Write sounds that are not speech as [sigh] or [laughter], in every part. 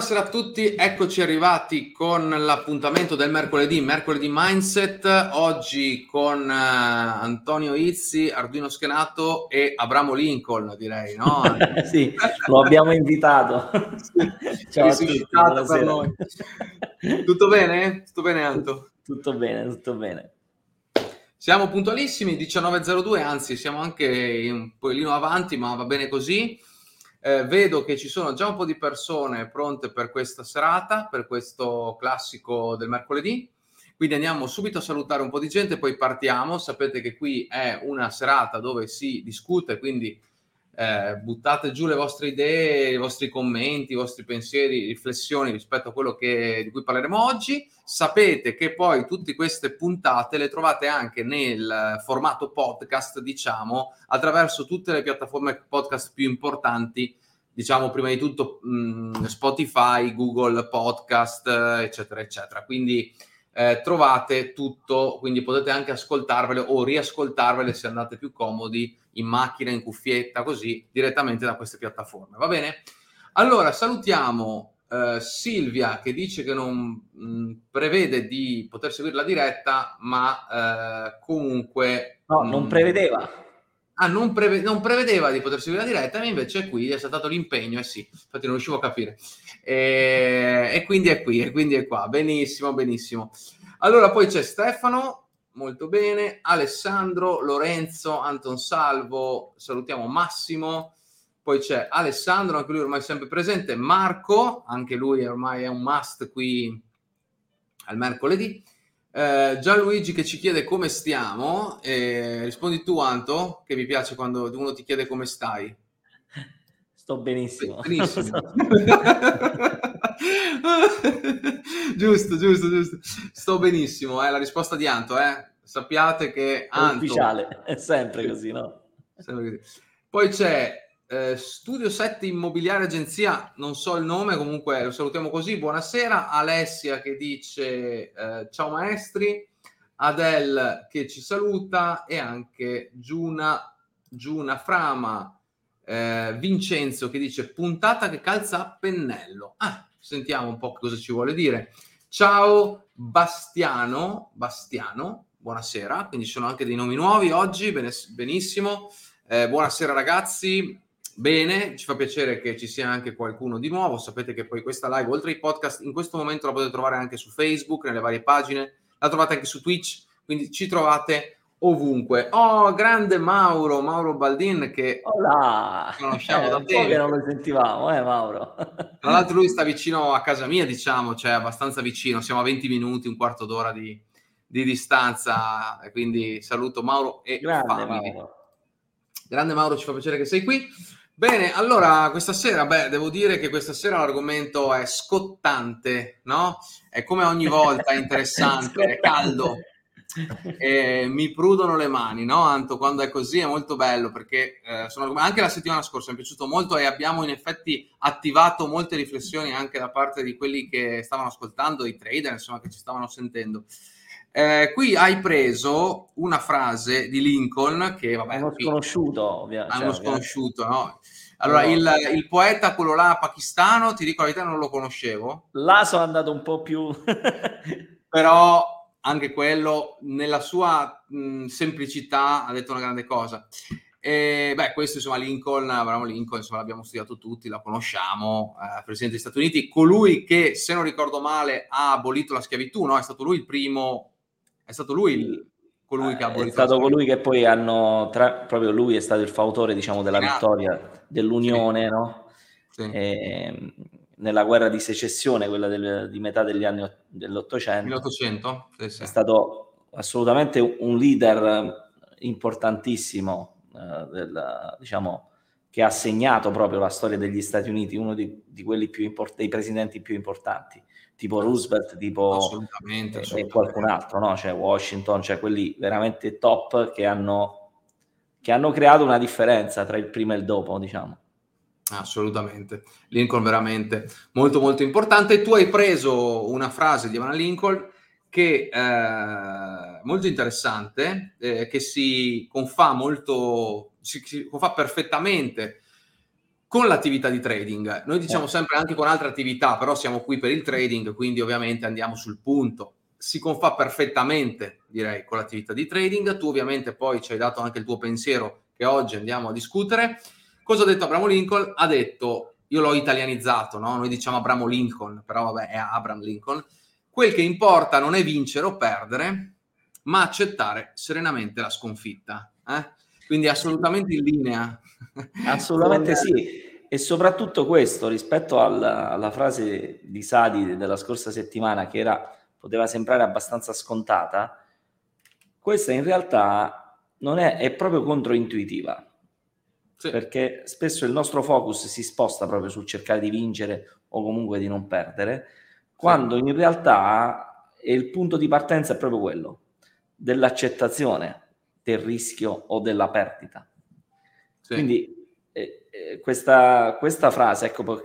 Buonasera a tutti, eccoci arrivati con l'appuntamento del mercoledì, mercoledì Mindset, oggi con uh, Antonio Izzi, Arduino Schenato e Abramo Lincoln, direi, no? [laughs] sì, lo abbiamo invitato. Ciao a tutti, per noi. Tutto bene? Tutto bene Anto? Tutto bene, tutto bene. Siamo puntualissimi, 19.02, anzi siamo anche un pochino avanti, ma va bene così. Eh, vedo che ci sono già un po' di persone pronte per questa serata, per questo classico del mercoledì. Quindi andiamo subito a salutare un po' di gente, poi partiamo. Sapete che qui è una serata dove si discute, quindi eh, buttate giù le vostre idee, i vostri commenti, i vostri pensieri, riflessioni rispetto a quello che, di cui parleremo oggi. Sapete che poi tutte queste puntate le trovate anche nel formato podcast, diciamo, attraverso tutte le piattaforme podcast più importanti, diciamo prima di tutto mh, Spotify, Google Podcast, eccetera, eccetera. Quindi eh, trovate tutto, quindi potete anche ascoltarvele o riascoltarvele se andate più comodi in macchina, in cuffietta, così direttamente da queste piattaforme. Va bene? Allora, salutiamo eh, Silvia che dice che non mh, mm, prevede di poter seguire la diretta, ma eh, comunque... No, non mm, prevedeva. Ah, non, preve- non, prevedeva di poter seguire la diretta, ma invece qui, è stato l'impegno, eh sì, infatti non riuscivo a capire. E, e quindi è qui, e quindi è qua. Benissimo, benissimo. Allora, poi c'è Stefano, molto bene, Alessandro, Lorenzo, Anton Salvo, salutiamo Massimo, poi c'è Alessandro, anche lui ormai sempre presente, Marco, anche lui ormai è un must qui al mercoledì. Eh, Gianluigi che ci chiede come stiamo, eh, rispondi tu Anto, che mi piace quando uno ti chiede come stai. Sto benissimo. Benissimo. [laughs] [laughs] giusto, giusto, giusto. Sto benissimo, è eh, la risposta di Anto, eh. Sappiate che Anto... È ufficiale, è sempre così, no? Sempre così. Poi c'è eh, Studio 7 Immobiliare Agenzia, non so il nome, comunque lo salutiamo così. Buonasera. Alessia che dice eh, ciao maestri, Adel che ci saluta e anche Giuna, Giuna Frama, eh, Vincenzo che dice puntata che calza a pennello. Ah, sentiamo un po' cosa ci vuole dire. Ciao Bastiano, Bastiano, buonasera, quindi ci sono anche dei nomi nuovi oggi, benissimo. Eh, buonasera ragazzi, Bene, ci fa piacere che ci sia anche qualcuno di nuovo. Sapete che poi questa live, oltre ai podcast, in questo momento la potete trovare anche su Facebook, nelle varie pagine, la trovate anche su Twitch, quindi ci trovate ovunque. Oh, grande Mauro, Mauro Baldin che Hola. conosciamo eh, da tempo. che non lo sentivamo, eh Mauro. Tra l'altro lui sta vicino a casa mia, diciamo, cioè abbastanza vicino, siamo a 20 minuti, un quarto d'ora di, di distanza, quindi saluto Mauro e grande Mauro. Grande Mauro, ci fa piacere che sei qui. Bene, allora questa sera, beh, devo dire che questa sera l'argomento è scottante, no? È come ogni volta interessante, è caldo. E mi prudono le mani, no? Anto, quando è così è molto bello perché eh, sono, anche la settimana scorsa mi è piaciuto molto e abbiamo in effetti attivato molte riflessioni anche da parte di quelli che stavano ascoltando, i trader, insomma, che ci stavano sentendo. Eh, qui hai preso una frase di Lincoln che vabbè, uno qui, sconosciuto, ovviamente. Cioè, uno sconosciuto, no? Allora, no. il, il, poeta, quello là pakistano, ti dico la verità, non lo conoscevo. Là sono andato un po' più... [laughs] Però anche quello, nella sua mh, semplicità, ha detto una grande cosa. E, beh, questo insomma Lincoln, Abraham Lincoln, insomma l'abbiamo studiato tutti, la conosciamo, eh, Presidente degli Stati Uniti, colui che, se non ricordo male, ha abolito la schiavitù, no? È stato lui il primo è stato lui il, colui che ha abolito. È stato colui che poi hanno, tra, proprio lui è stato il fautore, diciamo, della vittoria dell'Unione, sì. no? Sì. E, nella guerra di secessione, quella del, di metà degli anni dell'Ottocento. 1800? Sì. È stato assolutamente un leader importantissimo, eh, del, diciamo, che ha segnato proprio la storia degli Stati Uniti, uno di, di quelli più import- dei presidenti più importanti tipo Roosevelt, tipo assolutamente, eh, assolutamente. qualcun altro, no? Cioè Washington, cioè quelli veramente top che hanno, che hanno creato una differenza tra il prima e il dopo, diciamo. Assolutamente, Lincoln veramente molto molto importante. Tu hai preso una frase di Abraham Lincoln che è eh, molto interessante, eh, che si confà molto, si, si confà perfettamente con l'attività di trading. Noi diciamo sempre anche con altre attività, però siamo qui per il trading, quindi ovviamente andiamo sul punto. Si confà perfettamente, direi, con l'attività di trading. Tu ovviamente poi ci hai dato anche il tuo pensiero che oggi andiamo a discutere. Cosa ha detto Abramo Lincoln? Ha detto, io l'ho italianizzato, no? Noi diciamo Abramo Lincoln, però vabbè è Abraham Lincoln. Quel che importa non è vincere o perdere, ma accettare serenamente la sconfitta. Eh? Quindi assolutamente in linea. Assolutamente sì. E soprattutto questo, rispetto alla, alla, frase di Sadi della scorsa settimana, che era, poteva sembrare abbastanza scontata, questa in realtà non è, è proprio controintuitiva. Sì. Perché spesso il nostro focus si sposta proprio sul cercare di vincere o comunque di non perdere, quando in realtà il punto di partenza è proprio quello dell'accettazione del rischio o della perdita. Sì. Quindi eh, eh, questa, questa, frase, ecco,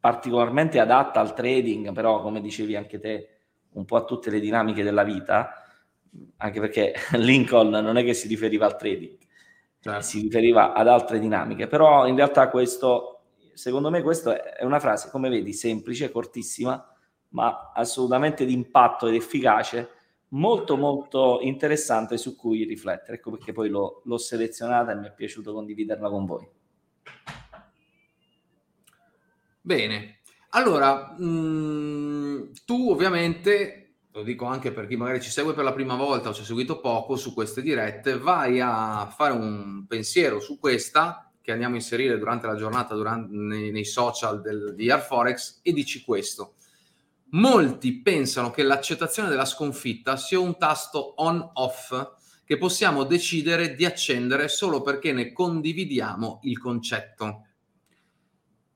particolarmente adatta al trading, però come dicevi anche te, un po' a tutte le dinamiche della vita, anche perché [laughs] Lincoln non è che si riferiva al trading, certo. si riferiva ad altre dinamiche, però in realtà questo, secondo me, questa è una frase, come vedi, semplice, cortissima, ma assolutamente di impatto ed efficace molto molto interessante su cui riflettere. Ecco perché poi l'ho, l'ho selezionata e mi è piaciuto condividerla con voi. Bene, allora mh, mm, tu ovviamente, lo dico anche per chi magari ci segue per la prima volta o ci ha seguito poco su queste dirette, vai a fare un pensiero su questa che andiamo a inserire durante la giornata durante, nei, nei, social del, di Airforex e dici questo Molti pensano che l'accettazione della sconfitta sia un tasto on-off che possiamo decidere di accendere solo perché ne condividiamo il concetto.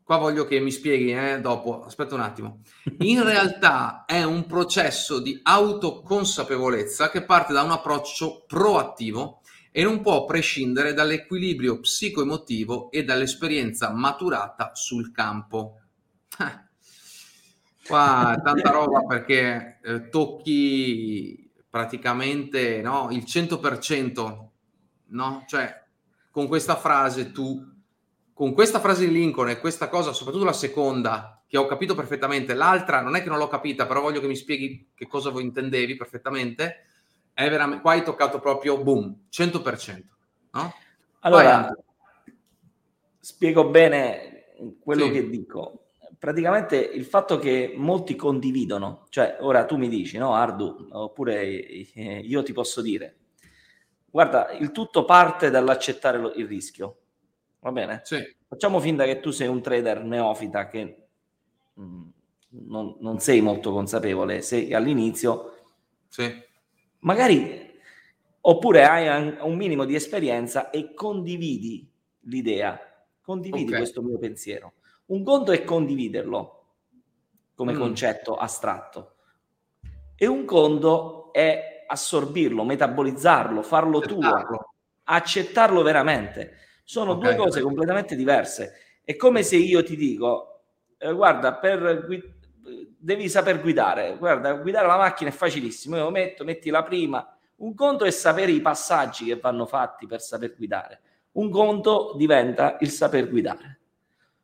Qua voglio che mi spieghi eh, dopo, aspetta un attimo. In [laughs] realtà è un processo di autoconsapevolezza che parte da un approccio proattivo e non può prescindere dall'equilibrio psicoemotivo e dall'esperienza maturata sul campo. Eh, Qua tanta roba perché eh, tocchi praticamente no, il 100%, no? Cioè, con questa frase tu, con questa frase di Lincoln e questa cosa, soprattutto la seconda, che ho capito perfettamente, l'altra non è che non l'ho capita, però voglio che mi spieghi che cosa voi intendevi perfettamente, è veramente, qua hai toccato proprio, boom, 100%, no? Allora, spiego bene quello sì. che dico praticamente il fatto che molti condividono, cioè ora tu mi dici, no Ardu, oppure eh, io ti posso dire, guarda, il tutto parte dall'accettare lo, il rischio, va bene? Sì. Facciamo finta che tu sei un trader neofita che mh, mm, non, non, sei molto consapevole, sei all'inizio, sì. magari, oppure hai un minimo di esperienza e condividi l'idea, condividi okay. questo mio pensiero un conto è condividerlo come mm. concetto astratto e un conto è assorbirlo, metabolizzarlo, farlo accettarlo. tuo, accettarlo veramente. Sono okay. due cose completamente diverse. È come se io ti dico, eh, guarda, per gui- devi saper guidare. Guarda, guidare la macchina è facilissimo. Io lo metto, metti la prima. Un conto è sapere i passaggi che vanno fatti per saper guidare. Un conto diventa il saper guidare.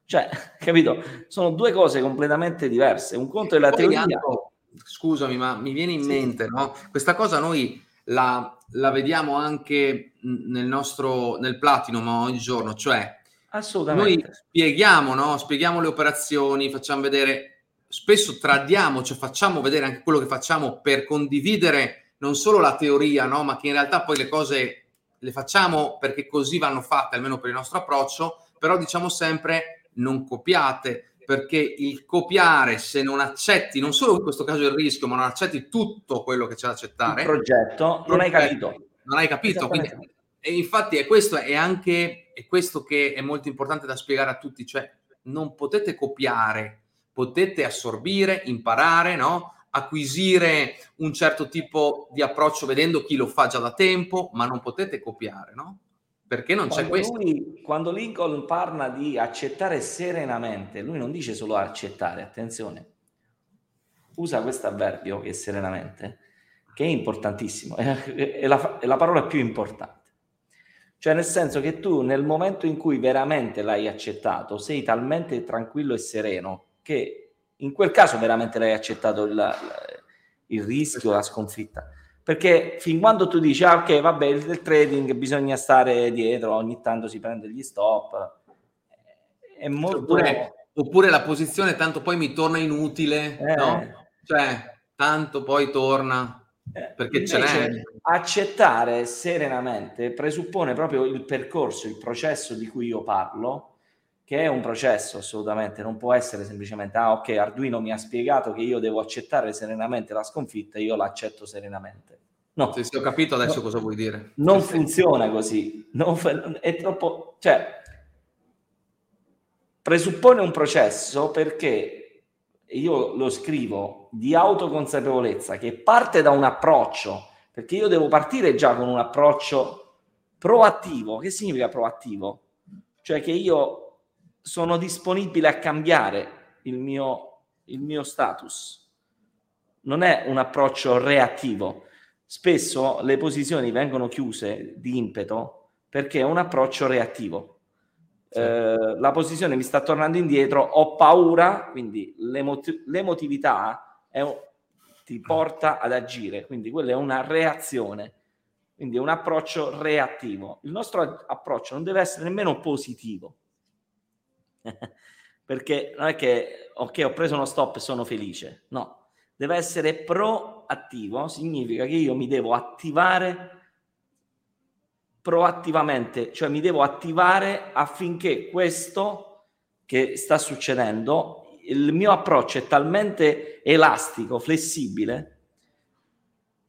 Cioè, [laughs] capito? Sono due cose completamente diverse. Un conto è la teoria. Anco, scusami, ma mi viene in sì. mente, no? Questa cosa noi la, la, vediamo anche nel nostro, nel Platinum ogni giorno, cioè Assolutamente. noi spieghiamo, no? Spieghiamo le operazioni, facciamo vedere, spesso tradiamo, cioè facciamo vedere anche quello che facciamo per condividere non solo la teoria, no? Ma che in realtà poi le cose le facciamo perché così vanno fatte, almeno per il nostro approccio, però diciamo sempre non copiate, perché il copiare, se non accetti, non solo in questo caso il rischio, ma non accetti tutto quello che c'è da accettare, il progetto, non hai capito. Non hai capito. Quindi, e infatti è questo, è anche è questo che è molto importante da spiegare a tutti, cioè non potete copiare, potete assorbire, imparare, no? acquisire un certo tipo di approccio vedendo chi lo fa già da tempo, ma non potete copiare, no? Perché non quando c'è questo? Lui, quando Lincoln parla di accettare serenamente, lui non dice solo accettare, attenzione, usa questo avverbio che è serenamente, che è importantissimo, è, è, la, è la parola più importante. Cioè nel senso che tu nel momento in cui veramente l'hai accettato sei talmente tranquillo e sereno che in quel caso veramente l'hai accettato il, il rischio, la sconfitta. Perché fin quando tu dici, ah, ok, vabbè, il, trading bisogna stare dietro, ogni tanto si prende gli stop, è molto... Oppure, oppure la posizione tanto poi mi torna inutile, eh. no? Cioè, tanto poi torna eh, perché ce n'è. Accettare serenamente presuppone proprio il percorso, il processo di cui io parlo, che è un processo assolutamente, non può essere semplicemente, ah ok, Arduino mi ha spiegato che io devo accettare serenamente la sconfitta, io l'accetto serenamente. No, se ho capito adesso no, cosa vuoi dire. Non sì, funziona sì. così, non, è troppo, cioè, presuppone un processo perché io lo scrivo, di autoconsapevolezza che parte da un approccio, perché io devo partire già con un approccio proattivo. Che significa proattivo? Cioè che io sono disponibile a cambiare il mio, il mio status. Non è un approccio reattivo. Spesso le posizioni vengono chiuse di impeto perché è un approccio reattivo eh, la posizione mi sta tornando indietro, ho paura, quindi l'emot- l'emotività un, ti porta ad agire, quindi quella è una reazione, quindi è un approccio reattivo. Il nostro approccio non deve essere nemmeno positivo, [laughs] perché non è che, ok, ho preso uno stop e sono felice, no, deve essere proattivo, significa che io mi devo attivare proattivamente, cioè mi devo attivare affinché questo che sta succedendo, il mio approccio è talmente elastico, flessibile,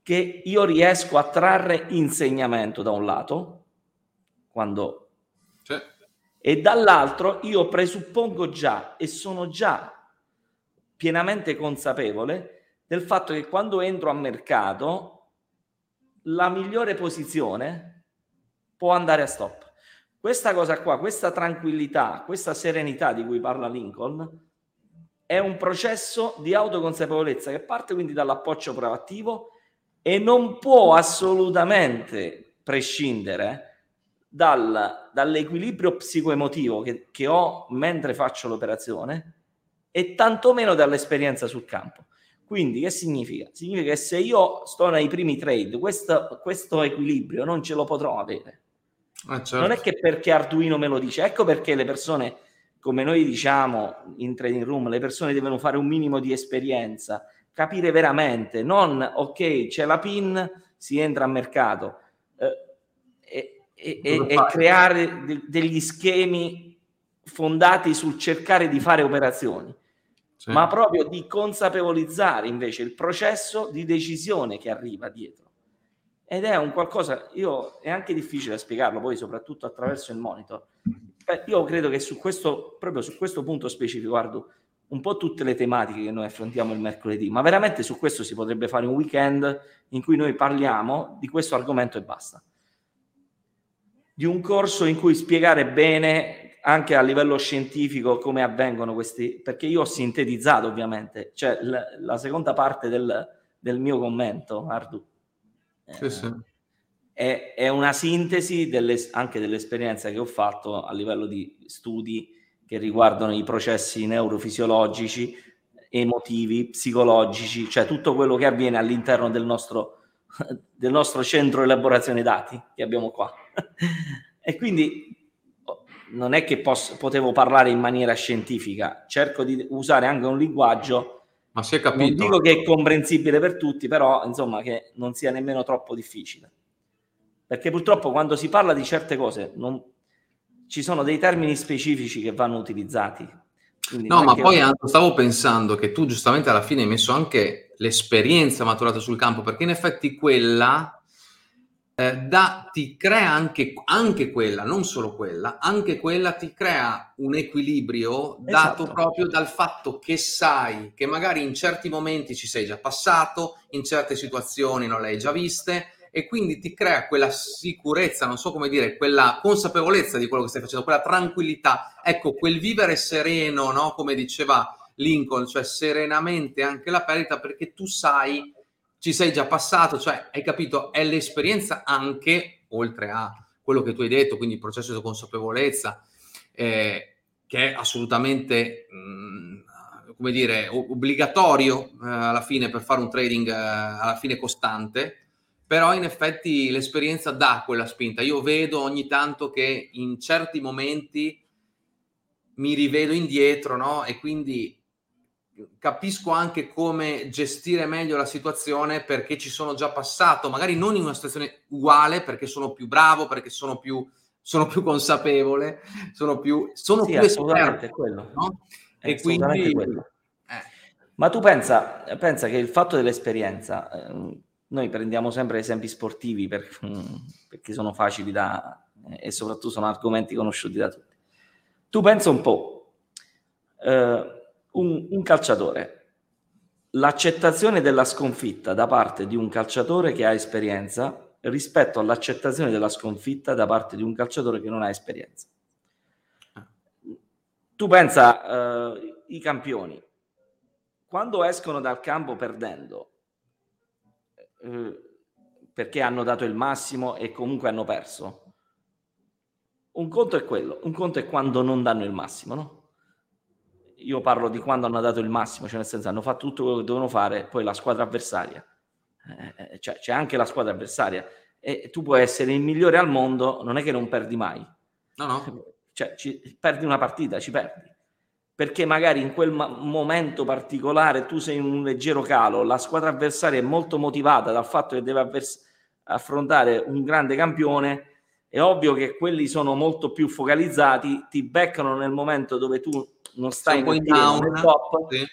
che io riesco a trarre insegnamento da un lato, quando... E dall'altro io presuppongo già e sono già pienamente consapevole del fatto che quando entro a mercato la migliore posizione può andare a stop. Questa cosa qua, questa tranquillità, questa serenità di cui parla Lincoln, è un processo di autoconsapevolezza che parte quindi dall'approccio proattivo e non può assolutamente prescindere dal, dall'equilibrio psicoemotivo che, che ho mentre faccio l'operazione e tantomeno dall'esperienza sul campo. Quindi che significa? Significa che se io sto nei primi trade, questo, questo equilibrio non ce lo potrò avere. Ah, certo. Non è che perché Arduino me lo dice, ecco perché le persone, come noi diciamo in trading room, le persone devono fare un minimo di esperienza, capire veramente, non ok, c'è la PIN, si entra a mercato eh, e, e, e creare de- degli schemi fondati sul cercare di fare operazioni. Sì. ma proprio di consapevolizzare invece il processo di decisione che arriva dietro ed è un qualcosa, io è anche difficile spiegarlo poi soprattutto attraverso il monitor. Beh, io credo che su questo, proprio su questo punto specifico, guardo un po' tutte le tematiche che noi affrontiamo il mercoledì, ma veramente su questo si potrebbe fare un weekend in cui noi parliamo di questo argomento e basta. Di un corso in cui spiegare bene anche a livello scientifico come avvengono questi, perché io ho sintetizzato ovviamente, cioè la, la seconda parte del, del mio commento, Ardu, sì, sì. È, è, una sintesi delle, anche dell'esperienza che ho fatto a livello di studi che riguardano i processi neurofisiologici, emotivi, psicologici, cioè tutto quello che avviene all'interno del nostro, [laughs] del nostro centro elaborazione dati che abbiamo qua. [laughs] e quindi oh, non è che posso, potevo parlare in maniera scientifica, cerco di usare anche un linguaggio ma si è capito. Non dico che è comprensibile per tutti, però insomma che non sia nemmeno troppo difficile. Perché purtroppo quando si parla di certe cose non... ci sono dei termini specifici che vanno utilizzati. Quindi no, ma poi io... stavo pensando che tu giustamente alla fine hai messo anche l'esperienza maturata sul campo, perché in effetti quella eh, da, ti crea anche, anche, quella, non solo quella, anche quella ti crea un equilibrio esatto. dato proprio dal fatto che sai che magari in certi momenti ci sei già passato, in certe situazioni non le hai già viste e quindi ti crea quella sicurezza, non so come dire, quella consapevolezza di quello che stai facendo, quella tranquillità, ecco, quel vivere sereno, no? come diceva Lincoln, cioè serenamente anche la perdita perché tu sai ci sei già passato, cioè hai capito, è l'esperienza anche, oltre a quello che tu hai detto, quindi il processo di consapevolezza, eh, che è assolutamente, mh, mm, come dire, obbligatorio eh, alla fine per fare un trading eh, alla fine costante, però in effetti l'esperienza dà quella spinta. Io vedo ogni tanto che in certi momenti mi rivedo indietro, no? E quindi capisco anche come gestire meglio la situazione perché ci sono già passato, magari non in una situazione uguale, perché sono più bravo, perché sono più, sono più consapevole, sono più, sono sì, più esperto. Quello. No? E quindi... Quello. Eh. Ma tu pensa, pensa, che il fatto dell'esperienza, eh, noi prendiamo sempre esempi sportivi per, perché sono facili da e soprattutto sono argomenti conosciuti da tutti. Tu pensa un po', eh, un, un calciatore, l'accettazione della sconfitta da parte di un calciatore che ha esperienza rispetto all'accettazione della sconfitta da parte di un calciatore che non ha esperienza. Tu pensa, eh, i campioni, quando escono dal campo perdendo, eh, perché hanno dato il massimo e comunque hanno perso. Un conto è quello, un conto è quando non danno il massimo, no? Io parlo di quando hanno dato il massimo, cioè nel senso hanno fatto tutto quello che dovevano fare, poi la squadra avversaria, eh, eh cioè c'è anche la squadra avversaria e tu puoi essere il migliore al mondo, non è che non perdi mai. No, no. [laughs] Cioè, ci, perdi una partita, ci perdi perché magari in quel ma- momento particolare tu sei in un leggero calo, la squadra avversaria è molto motivata dal fatto che deve avvers- affrontare un grande campione, è ovvio che quelli sono molto più focalizzati, ti beccano nel momento dove tu non stai in down, nel top, sì.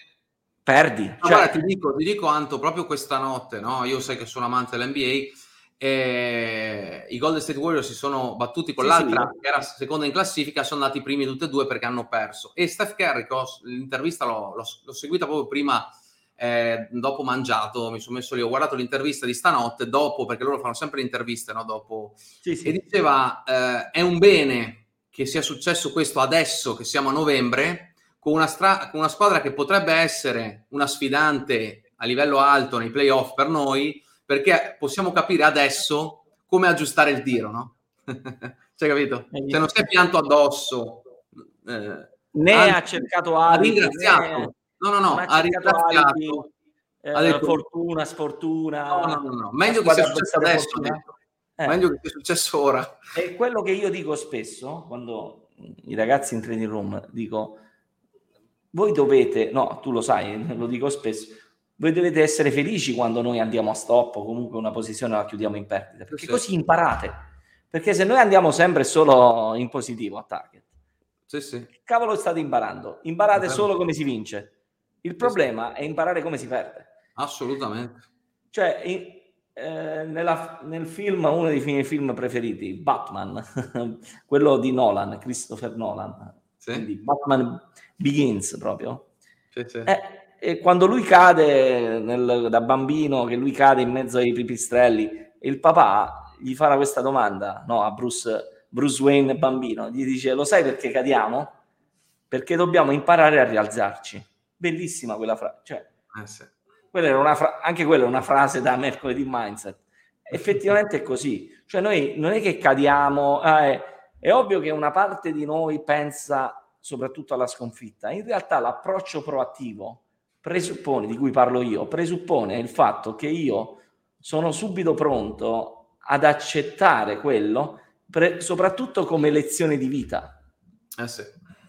perdi. Cioè... Guarda, ti dico, ti dico Anto, proprio questa notte, no? io sai che sono amante dell'NBA, e i Golden State Warriors si sono battuti con sì, l'altra sì. che era seconda in classifica, sono andati primi tutti e due perché hanno perso. E Steph Curry, l'intervista l'ho, l'ho, l'ho seguita proprio prima, eh, dopo mangiato, mi sono messo lì, ho guardato l'intervista di stanotte, dopo, perché loro fanno sempre le interviste, no? Dopo, sì, e diceva, eh, è un bene che sia successo questo adesso, che siamo a novembre, con una, stra- con una squadra che potrebbe essere una sfidante a livello alto nei playoff per noi, perché possiamo capire adesso come aggiustare il tiro, no? [laughs] Cioè, capito? Se non sei pianto addosso, eh, né anzi, ha cercato ha ringraziato. Né, no, no, no, ha ringraziato. Eh, ha detto, fortuna, sfortuna. No, no, no, no. meglio che sia successo adesso. Eh. Meglio che sia successo ora. È quello che io dico spesso quando i ragazzi in training room dico voi dovete, no, tu lo sai, [laughs] lo dico spesso, voi dovete essere felici quando noi andiamo a stop o comunque una posizione la chiudiamo in perdita, perché sì. così imparate. Perché se noi andiamo sempre solo in positivo a target, sì, sì. cavolo state imparando? Imparate solo come si vince. Il problema è imparare come si perde. Assolutamente. Cioè, in, eh, nella, nel film, uno dei miei film preferiti, Batman, [laughs] quello di Nolan, Christopher Nolan, sì. Batman Begins proprio. Sì, sì. Eh, e quando lui cade nel, da bambino, che lui cade in mezzo ai pipistrelli, il papà gli farà questa domanda no, a Bruce, Bruce Wayne bambino, gli dice lo sai perché cadiamo? Perché dobbiamo imparare a rialzarci. Bellissima quella frase. Cioè, eh sì. quella fra- anche quella è una frase da mercoledì mindset. Effettivamente è così. Cioè noi non è che cadiamo, eh, è ovvio che una parte di noi pensa soprattutto alla sconfitta. In realtà l'approccio proattivo presuppone, di cui parlo io, presuppone il fatto che io sono subito pronto ad accettare quello, pre- soprattutto come lezione di vita. Eh sì.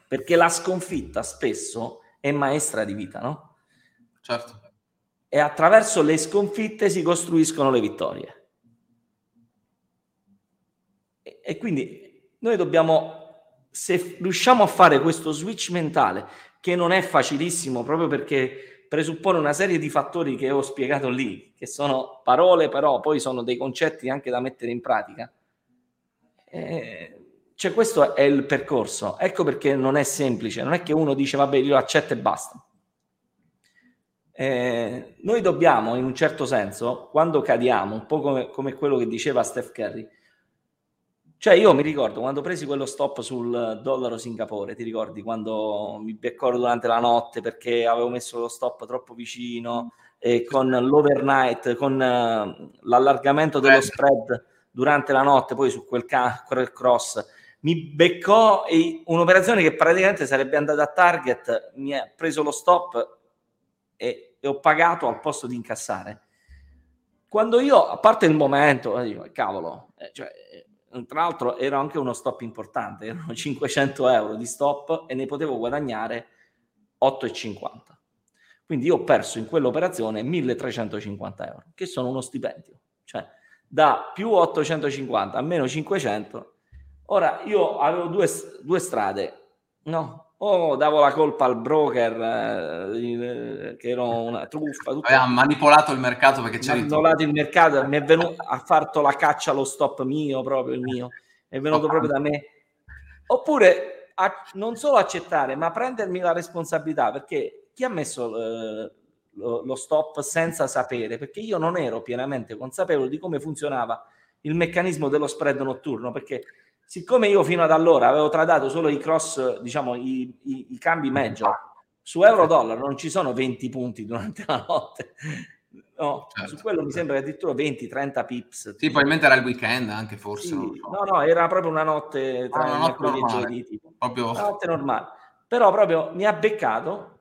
Perché la sconfitta spesso è maestra di vita, no? Certo. E attraverso le sconfitte si costruiscono le vittorie. E, e quindi noi dobbiamo, se riusciamo a fare questo switch mentale, che non è facilissimo proprio perché presuppone una serie di fattori che ho spiegato lì, che sono parole, però poi sono dei concetti anche da mettere in pratica. Eh, cioè questo è il percorso. Ecco perché non è semplice, non è che uno dice vabbè io accetto e basta. Eh, noi dobbiamo in un certo senso, quando cadiamo, un po' come, come quello che diceva Steph Curry, cioè io mi ricordo quando presi quello stop sul dollaro Singapore, ti ricordi quando mi beccò durante la notte perché avevo messo lo stop troppo vicino e con l'overnight, con uh, l'allargamento dello spread durante la notte, poi su quel, ca- quel cross, mi beccò un'operazione che praticamente sarebbe andata a target, mi ha preso lo stop e, e ho pagato al posto di incassare. Quando io, a parte il momento, dico, cavolo, eh, cioè, tra l'altro era anche uno stop importante, [laughs] erano 500 euro di stop e ne potevo guadagnare 8,50. Quindi io ho perso in quell'operazione 1350 euro, che sono uno stipendio, cioè da più 850 a meno 500. Ora io avevo due, due strade, no? O davo la colpa al broker eh, che era una truffa. Tutto. Ha manipolato il mercato perché c'è manipolato il mercato, mi è venuto, ha fatto la caccia allo stop mio, proprio il mio, è venuto oh, proprio da me. Oppure a, non solo accettare, ma prendermi la responsabilità perché chi ha messo eh, lo, lo stop senza sapere? Perché io non ero pienamente consapevole di come funzionava il meccanismo dello spread notturno, perché siccome io fino ad allora avevo tradato solo i cross, diciamo, i, i, i cambi major, su euro-dollaro non ci sono 20 punti durante la notte. No, certo. su quello mi sembra addirittura 20-30 pips. Sì, probabilmente era il weekend anche forse. Sì, so. No, no, era proprio una notte tra ah, una notte normale, tipo. Proprio... Una notte normale. Però proprio mi ha beccato,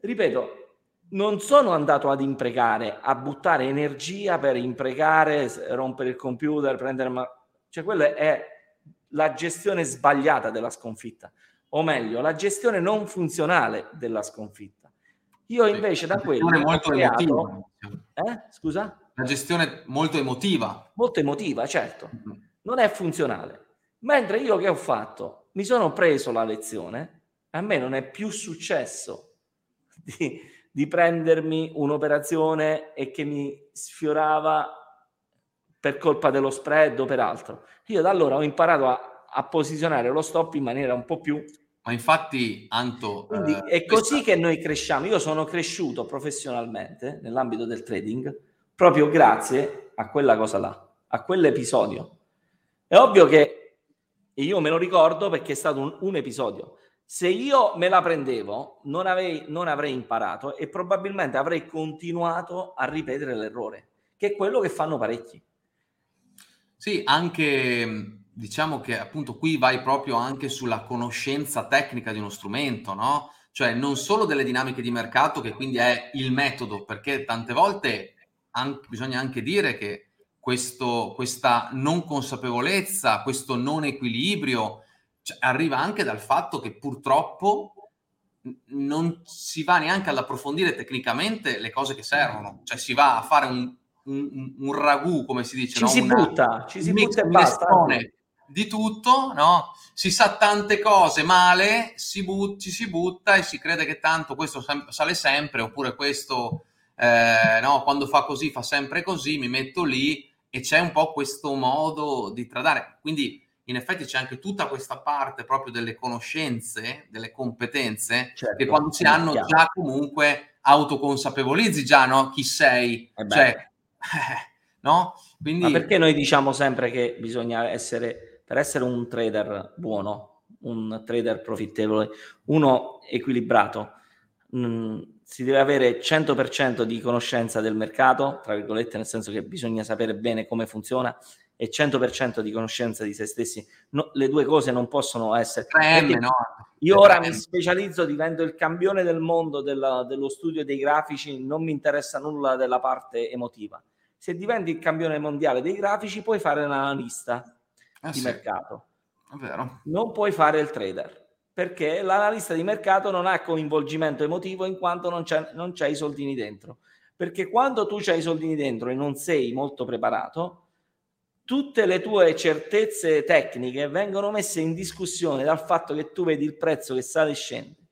ripeto, non sono andato ad imprecare, a buttare energia per imprecare, rompere il computer, prendere... Ma... Cioè, quella è la gestione sbagliata della sconfitta, o meglio, la gestione non funzionale della sconfitta. Io invece da quello... molto creato... emotiva. Eh? Scusa? La gestione molto emotiva. Molto emotiva, certo. Mm-hmm. Non è funzionale. Mentre io che ho fatto? Mi sono preso la lezione, a me non è più successo di di prendermi un'operazione e che mi sfiorava per colpa dello spread o per altro. Io da allora ho imparato a, a posizionare lo stop in maniera un po' più... Ma infatti, Anto... Quindi eh, è questa... così che noi cresciamo. Io sono cresciuto professionalmente nell'ambito del trading proprio grazie a quella cosa là, a quell'episodio. È ovvio che io me lo ricordo perché è stato un, un episodio se io me la prendevo, non, avevi, non avrei imparato e probabilmente avrei continuato a ripetere l'errore, che è quello che fanno parecchi. Sì, anche diciamo che appunto qui vai proprio anche sulla conoscenza tecnica di uno strumento, no? Cioè non solo delle dinamiche di mercato, che quindi è il metodo, perché tante volte anche, bisogna anche dire che questo, questa non consapevolezza, questo non equilibrio, cioè, arriva anche dal fatto che purtroppo non si va neanche ad approfondire tecnicamente le cose che servono, cioè si va a fare un, un, un ragù, come si dice, ci no? si Una, butta, ci si butta e basta. Di tutto, no? Si sa tante cose male, si but, ci si butta e si crede che tanto questo sale sempre, oppure questo, eh, no, quando fa così fa sempre così, mi metto lì e c'è un po' questo modo di tradare. Quindi in effetti c'è anche tutta questa parte proprio delle conoscenze, delle competenze, certo, che quando si hanno chiaro. già comunque autoconsapevolizzi già no? chi sei. Eh cioè, [laughs] no? Quindi... Ma perché noi diciamo sempre che bisogna essere, per essere un trader buono, un trader profittevole, uno equilibrato, mh, mm, si deve avere 100% di conoscenza del mercato, tra virgolette, nel senso che bisogna sapere bene come funziona e 100% di conoscenza di se stessi. No, le due cose non possono essere... M, no? Io ora mi specializzo, divento il campione del mondo della, dello studio dei grafici, non mi interessa nulla della parte emotiva. Se diventi il campione mondiale dei grafici, puoi fare l'analista ah, di sì. mercato. È vero. Non puoi fare il trader, perché l'analista di mercato non ha coinvolgimento emotivo in quanto non c'è, non c'è i soldini dentro. Perché quando tu c'hai i soldini dentro e non sei molto preparato, tutte le tue certezze tecniche vengono messe in discussione dal fatto che tu vedi il prezzo che sale e scende.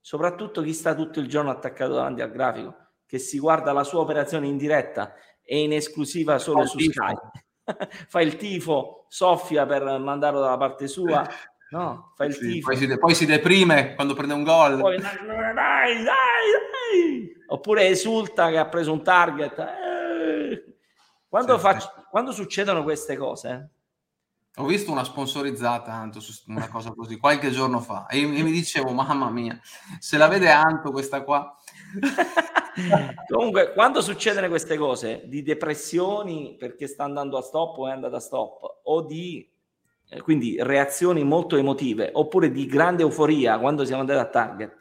Soprattutto chi sta tutto il giorno attaccato davanti al grafico, che si guarda la sua operazione in diretta e in esclusiva solo su Skype. [laughs] fa il tifo, soffia per mandarlo dalla parte sua. No, fa il sì, tifo. Poi si, de- poi si, deprime quando prende un gol. Poi, dai, dai, dai. Oppure esulta che ha preso un target. Eh. Quando, sì, faccio, quando succedono queste cose, ho visto una sponsorizzata Anto su una cosa così qualche giorno fa e, mi dicevo mamma mia se la vede Anto questa qua [laughs] Comunque, quando succedono queste cose di depressioni perché sta andando a stop o è andata a stop, o di eh, quindi reazioni molto emotive, oppure di grande euforia quando siamo andati a target,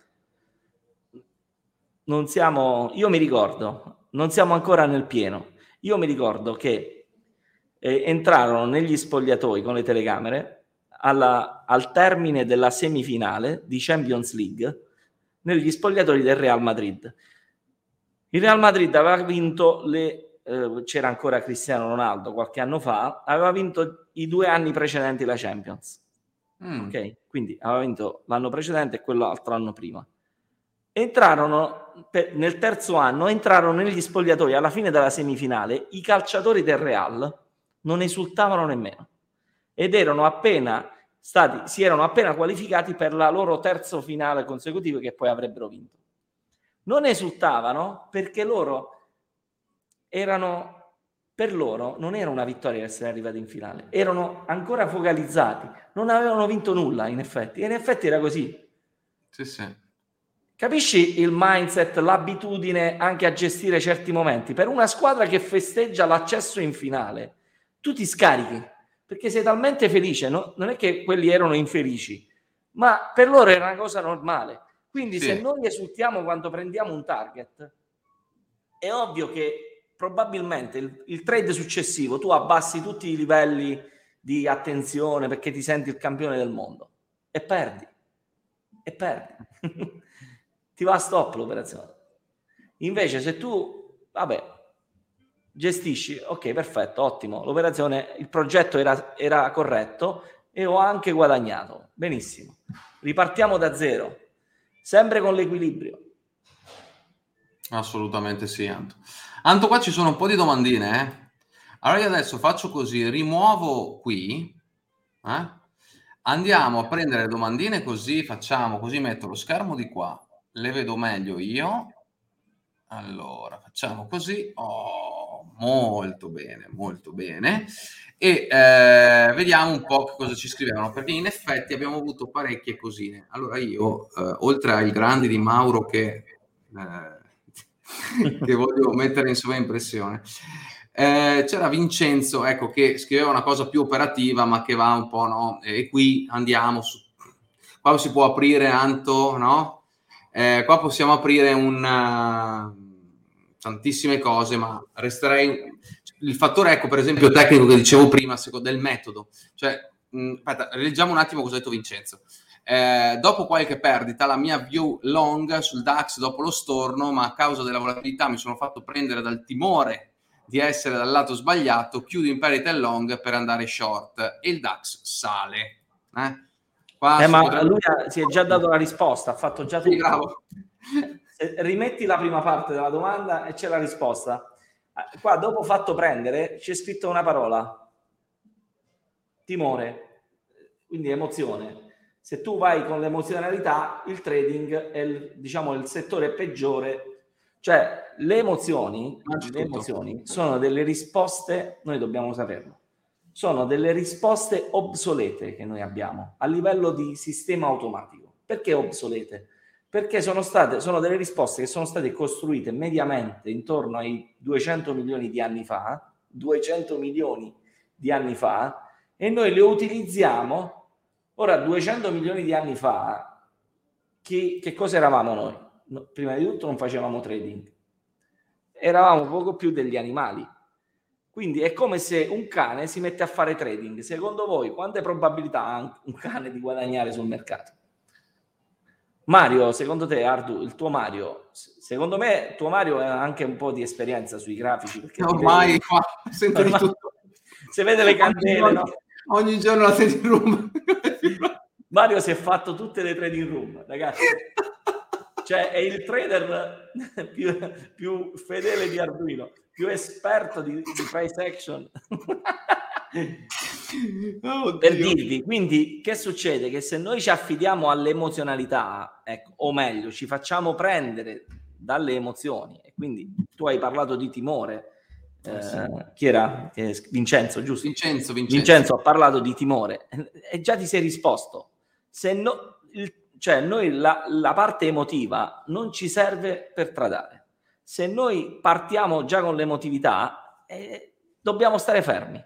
non siamo, io mi ricordo, non siamo ancora nel pieno. Io mi ricordo che eh, entrarono negli spogliatoi con le telecamere alla, al termine della semifinale di Champions League negli spogliatori del Real Madrid. Il Real Madrid aveva vinto le, eh, c'era ancora Cristiano Ronaldo qualche anno fa, aveva vinto i due anni precedenti la Champions. Mm. Ok, quindi aveva vinto l'anno precedente e quell'altro anno prima. Entrarono per, nel terzo anno, entrarono negli spogliatori alla fine della semifinale. I calciatori del Real non esultavano nemmeno ed erano appena stati, si erano appena qualificati per la loro terzo finale consecutivo che poi avrebbero vinto. Non esultavano perché loro erano per loro non era una vittoria essere arrivati in finale, erano ancora focalizzati, non avevano vinto nulla in effetti, e in effetti era così. Sì, sì. Capisci il mindset, l'abitudine anche a gestire certi momenti? Per una squadra che festeggia l'accesso in finale, tu ti scarichi perché sei talmente felice, no? non è che quelli erano infelici, ma per loro era una cosa normale. Quindi sì. se noi esultiamo quando prendiamo un target, è ovvio che probabilmente il, il trade successivo tu abbassi tutti i livelli di attenzione perché ti senti il campione del mondo e perdi. E perdi. [laughs] ti va a stop l'operazione. Invece se tu, vabbè, gestisci, ok, perfetto, ottimo, l'operazione, il progetto era, era corretto e ho anche guadagnato. Benissimo. Ripartiamo da zero, sempre con l'equilibrio. Assolutamente sì, Anto. Anto, qua ci sono un po' di domandine, eh? Allora io adesso faccio così, rimuovo qui, eh? andiamo a prendere le domandine così, facciamo così, metto lo schermo di qua, le vedo meglio io. Allora, facciamo così. Oh, molto bene, molto bene. E eh, vediamo un po' cosa ci scrivevano, perché in effetti abbiamo avuto parecchie cosine. Allora io, eh, oltre ai grandi di Mauro che, eh, [laughs] che voglio mettere in sovraimpressione, eh, c'era Vincenzo, ecco, che scriveva una cosa più operativa, ma che va un po', no? E qui andiamo su... Qua si può aprire, Anto, no? Eh, qua possiamo aprire una, tantissime cose, ma resterei il fattore, ecco, per esempio, tecnico che dicevo prima, secondo, del metodo. Cioè, mh, aspetta, leggiamo un attimo cosa ha detto Vincenzo. Eh, dopo qualche perdita, la mia view long sul DAX dopo lo storno, ma a causa della volatilità mi sono fatto prendere dal timore di essere dal lato sbagliato, chiudo in perdita il long per andare short e il DAX sale. Eh? Qua eh, ma potrebbe... lui ha, si è già dato la risposta, ha fatto già tutto. Sì, bravo. Rimetti la prima parte della domanda e c'è la risposta. Ah, qua dopo fatto prendere c'è scritto una parola. Timore, quindi emozione. Se tu vai con l'emozionalità, il trading è il, diciamo, il settore peggiore. Cioè, le emozioni, le emozioni sono delle risposte, noi dobbiamo saperlo sono delle risposte obsolete che noi abbiamo a livello di sistema automatico. Perché obsolete? Perché sono, state, sono delle risposte che sono state costruite mediamente intorno ai 200 milioni di anni fa, 200 milioni di anni fa, e noi le utilizziamo. Ora, 200 milioni di anni fa, che, che cosa eravamo noi? No, prima di tutto non facevamo trading, eravamo poco più degli animali quindi è come se un cane si mette a fare trading. Secondo voi, quante probabilità ha un cane di guadagnare sul mercato? Mario, secondo te, Ardu, il tuo Mario, secondo me, tuo Mario ha anche un po' di esperienza sui grafici. Perché ormai vede... qua sento ormai... di [laughs] tutto. Se vede le candele, ogni, no? ogni giorno la trading room. Mario si è fatto tutte le trading room, ragazzi. Cioè, è il trader [laughs] più, più fedele di Arduino più esperto di, di price action. [laughs] oh, per dirvi, quindi che succede? Che se noi ci affidiamo all'emozionalità, ecco, o meglio, ci facciamo prendere dalle emozioni, e quindi tu hai parlato di timore, eh, sì. chi era? Eh, Vincenzo, giusto? Vincenzo, Vincenzo. Vincenzo ha parlato di timore e già ti sei risposto. Se no, il, cioè noi la, la parte emotiva non ci serve per tradare se noi partiamo già con l'emotività, eh, dobbiamo stare fermi.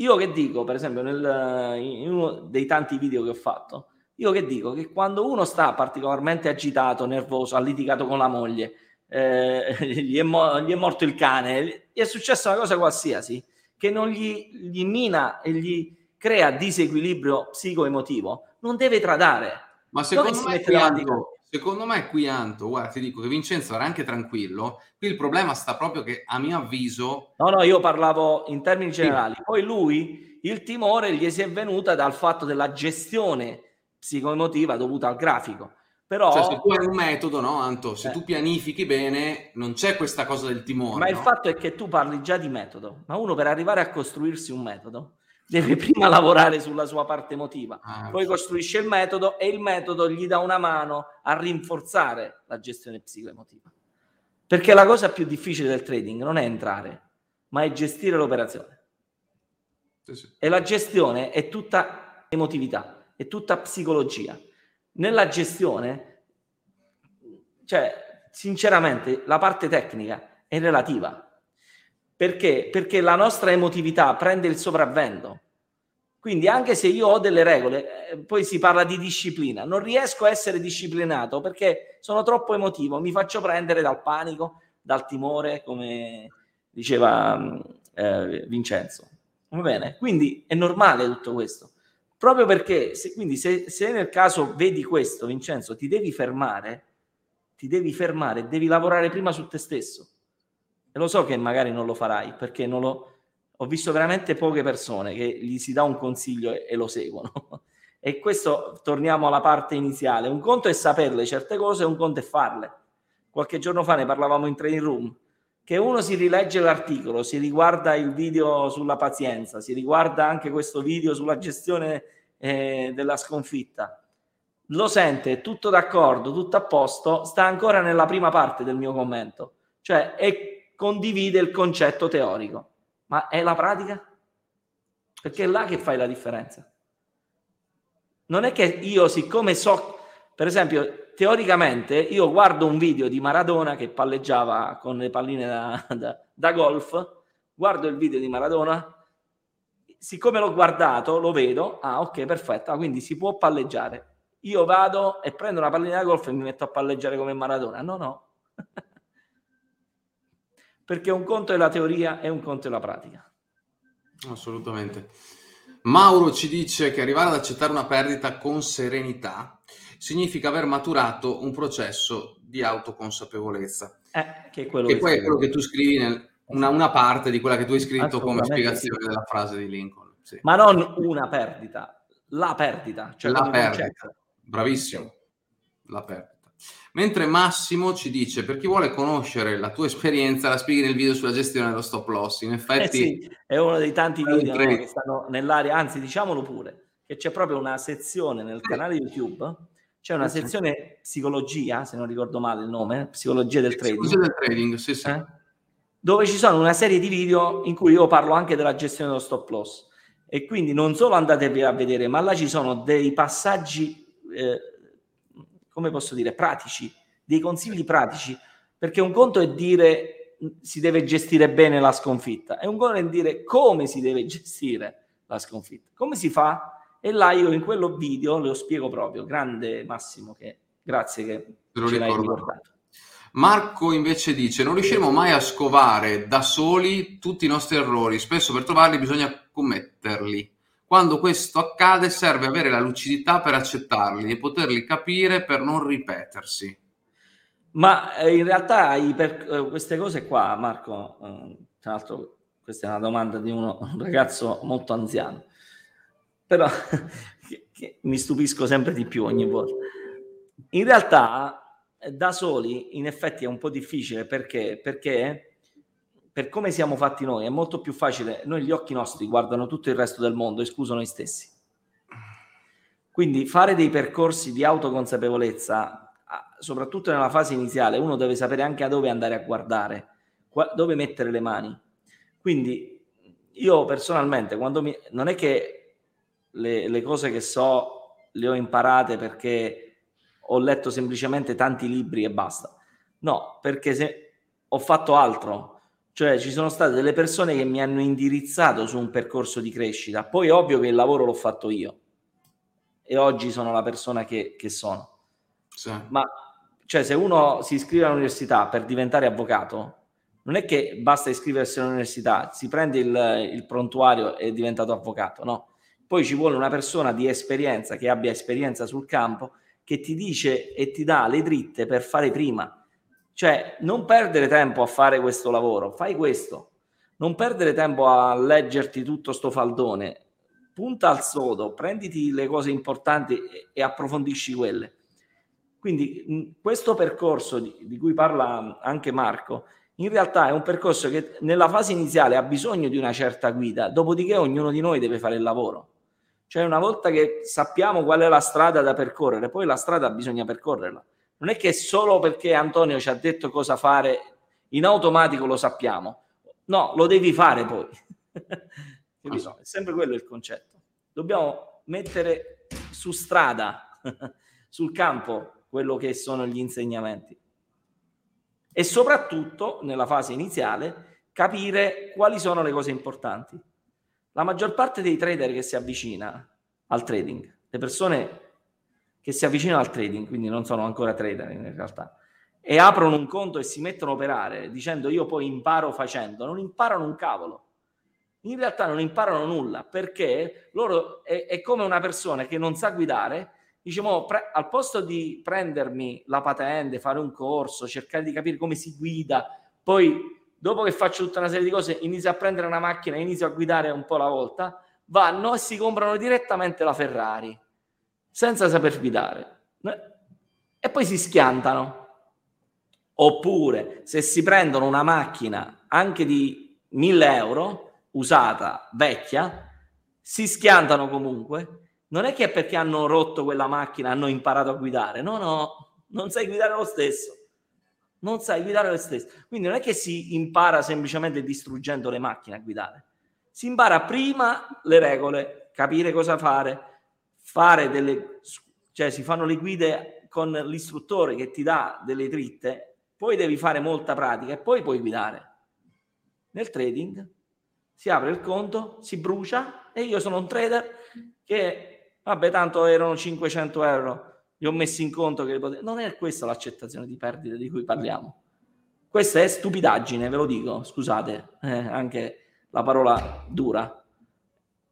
Io che dico, per esempio, nel, in uno dei tanti video che ho fatto, io che dico che quando uno sta particolarmente agitato, nervoso, ha litigato con la moglie, eh, [laughs] gli, è mo- gli, è morto il cane, gli è successa una cosa qualsiasi che non gli, gli mina e gli crea disequilibrio psicoemotivo, non deve tradare. Ma secondo me, qui Anto, secondo me qui Anto, guarda, ti dico che Vincenzo era anche tranquillo, qui il problema sta proprio che a mio avviso... No, no, io parlavo in termini generali, sì. poi lui, il timore gli si è venuta dal fatto della gestione psicoemotiva dovuta al grafico. Però, cioè, se tu hai un metodo, no, Anto? Se eh. tu pianifichi bene, non c'è questa cosa del timore. Ma no? il fatto è che tu parli già di metodo, ma uno per arrivare a costruirsi un metodo deve [laughs] prima lavorare sulla sua parte emotiva, ah, poi costruisce il metodo e il metodo gli dà una mano a rinforzare la gestione psicoemotiva. Perché la cosa più difficile del trading non è entrare, ma è gestire l'operazione. Sì, sì. E la gestione è tutta emotività, è tutta psicologia nella gestione, cioè, sinceramente, la parte tecnica è relativa. Perché? Perché la nostra emotività prende il sopravvento. Quindi anche se io ho delle regole, eh, poi si parla di disciplina, non riesco a essere disciplinato perché sono troppo emotivo, mi faccio prendere dal panico, dal timore, come diceva mm, eh, Vincenzo. Va bene? Quindi è normale tutto questo. Proprio perché, se, quindi se, se nel caso vedi questo, Vincenzo, ti devi fermare, ti devi fermare, devi lavorare prima su te stesso. Lo so che magari non lo farai, perché non lo, ho visto veramente poche persone che gli si dà un consiglio e, e lo seguono. [laughs] e questo, torniamo alla parte iniziale, un conto è saperle certe cose, un conto è farle. Qualche giorno fa ne parlavamo in training room, che uno si rilegge l'articolo, si riguarda il video sulla pazienza, si riguarda anche questo video sulla gestione eh, della sconfitta, lo sente, è tutto d'accordo, tutto a posto, sta ancora nella prima parte del mio commento, cioè e condivide il concetto teorico, ma è la pratica? Perché è là che fai la differenza. Non è che io, siccome so, per esempio, teoricamente io guardo un video di Maradona che palleggiava con le palline da, da, da golf, guardo il video di Maradona, siccome l'ho guardato, lo vedo, ah ok, perfetto, ah, quindi si può palleggiare. Io vado e prendo una pallina da golf e mi metto a palleggiare come Maradona. No, no. [laughs] Perché un conto è la teoria e un conto è la pratica. Assolutamente. Mauro ci dice che arrivare ad accettare una perdita con serenità significa aver maturato un processo di autoconsapevolezza. Eh, che è quello che, che poi è quello che tu scrivi, nel, una, una, parte di quella che tu hai scritto come spiegazione sì. della frase di Lincoln. Sì. Ma non una perdita, la perdita. Cioè la perdita, bravissimo, la perdita. Mentre Massimo ci dice, per chi vuole conoscere la tua esperienza, la spieghi nel video sulla gestione dello stop loss. In effetti... Eh sì, è uno dei tanti video no, che stanno nell'area, anzi diciamolo pure, che c'è proprio una sezione nel canale YouTube c'è una sezione psicologia, se non ricordo male il nome, psicologia del trading. Psicologia del trading, sì, sì. Eh? Dove ci sono una serie di video in cui io parlo anche della gestione dello stop loss. E quindi non solo andatevi a vedere, ma là ci sono dei passaggi, eh, come posso dire, pratici, dei consigli pratici, perché un conto è dire si deve gestire bene la sconfitta, e un conto è dire come si deve gestire la sconfitta. Come si fa? E là io in quello video lo spiego proprio, grande Massimo, che grazie che ce l'hai ricordato. Marco invece dice: Non riusciremo mai a scovare da soli tutti i nostri errori. Spesso per trovarli bisogna commetterli. Quando questo accade, serve avere la lucidità per accettarli e poterli capire per non ripetersi. Ma eh, in realtà per, eh, queste cose qua, Marco, eh, tra l'altro, questa è una domanda di uno, [laughs] un ragazzo molto anziano però [laughs] che, che mi stupisco sempre di più ogni volta. In realtà eh, da soli in effetti è un po' difficile perché, perché per come siamo fatti noi è molto più facile, noi gli occhi nostri guardano tutto il resto del mondo, escluso noi stessi. Quindi fare dei percorsi di autoconsapevolezza, soprattutto nella fase iniziale, uno deve sapere anche a dove andare a guardare, dove mettere le mani. Quindi io personalmente, quando mi, non è che le, le cose che so le ho imparate perché ho letto semplicemente tanti libri e basta. No, perché se ho fatto altro. Cioè ci sono state delle persone che mi hanno indirizzato su un percorso di crescita. Poi è ovvio che il lavoro l'ho fatto io. E oggi sono la persona che, che sono. Sì. Ma cioè, se uno si iscrive all'università per diventare avvocato, non è che basta iscriversi all'università, si prende il, il prontuario e è diventato avvocato, no. Poi ci vuole una persona di esperienza, che abbia esperienza sul campo, che ti dice e ti dà le dritte per fare prima cioè, non perdere tempo a fare questo lavoro, fai questo. Non perdere tempo a leggerti tutto sto faldone. Punta al sodo, prenditi le cose importanti e, approfondisci quelle. Quindi questo percorso di, di cui parla anche Marco, in realtà è un percorso che nella fase iniziale ha bisogno di una certa guida, dopodiché ognuno di noi deve fare il lavoro. Cioè una volta che sappiamo qual è la strada da percorrere, poi la strada bisogna percorrerla non è che solo perché Antonio ci ha detto cosa fare, in automatico lo sappiamo. No, lo devi fare poi. [laughs] È sempre quello il concetto. Dobbiamo mettere su strada, [laughs] sul campo, quello che sono gli insegnamenti. E soprattutto, nella fase iniziale, capire quali sono le cose importanti. La maggior parte dei trader che si avvicina al trading, le persone che si avvicinano al trading, quindi non sono ancora trader in realtà, e aprono un conto e si mettono a operare dicendo io poi imparo facendo, non imparano un cavolo. In realtà non imparano nulla perché loro è, è come una persona che non sa guidare, diciamo pre- al posto di prendermi la patente, fare un corso, cercare di capire come si guida, poi dopo che faccio tutta una serie di cose inizio a prendere una macchina inizio a guidare un po' alla volta, vanno e si comprano direttamente la Ferrari senza saper guidare e poi si schiantano. Oppure se si prendono una macchina anche di 1000 euro, usata, vecchia, si schiantano comunque. Non è che è perché hanno rotto quella macchina hanno imparato a guidare, no, no, non sai guidare lo stesso. Non sai guidare lo stesso. Quindi non è che si impara semplicemente distruggendo le macchine a guidare. Si impara prima le regole, capire cosa fare, fare delle, cioè si fanno le guide con l'istruttore che ti dà delle dritte, poi devi fare molta pratica e poi puoi guidare. Nel trading si apre il conto, si brucia e io sono un trader che, vabbè, tanto erano 500 euro, li ho messi in conto che potevo... non è questa l'accettazione di perdite di cui parliamo. Questa è stupidaggine, ve lo dico, scusate, eh, anche la parola dura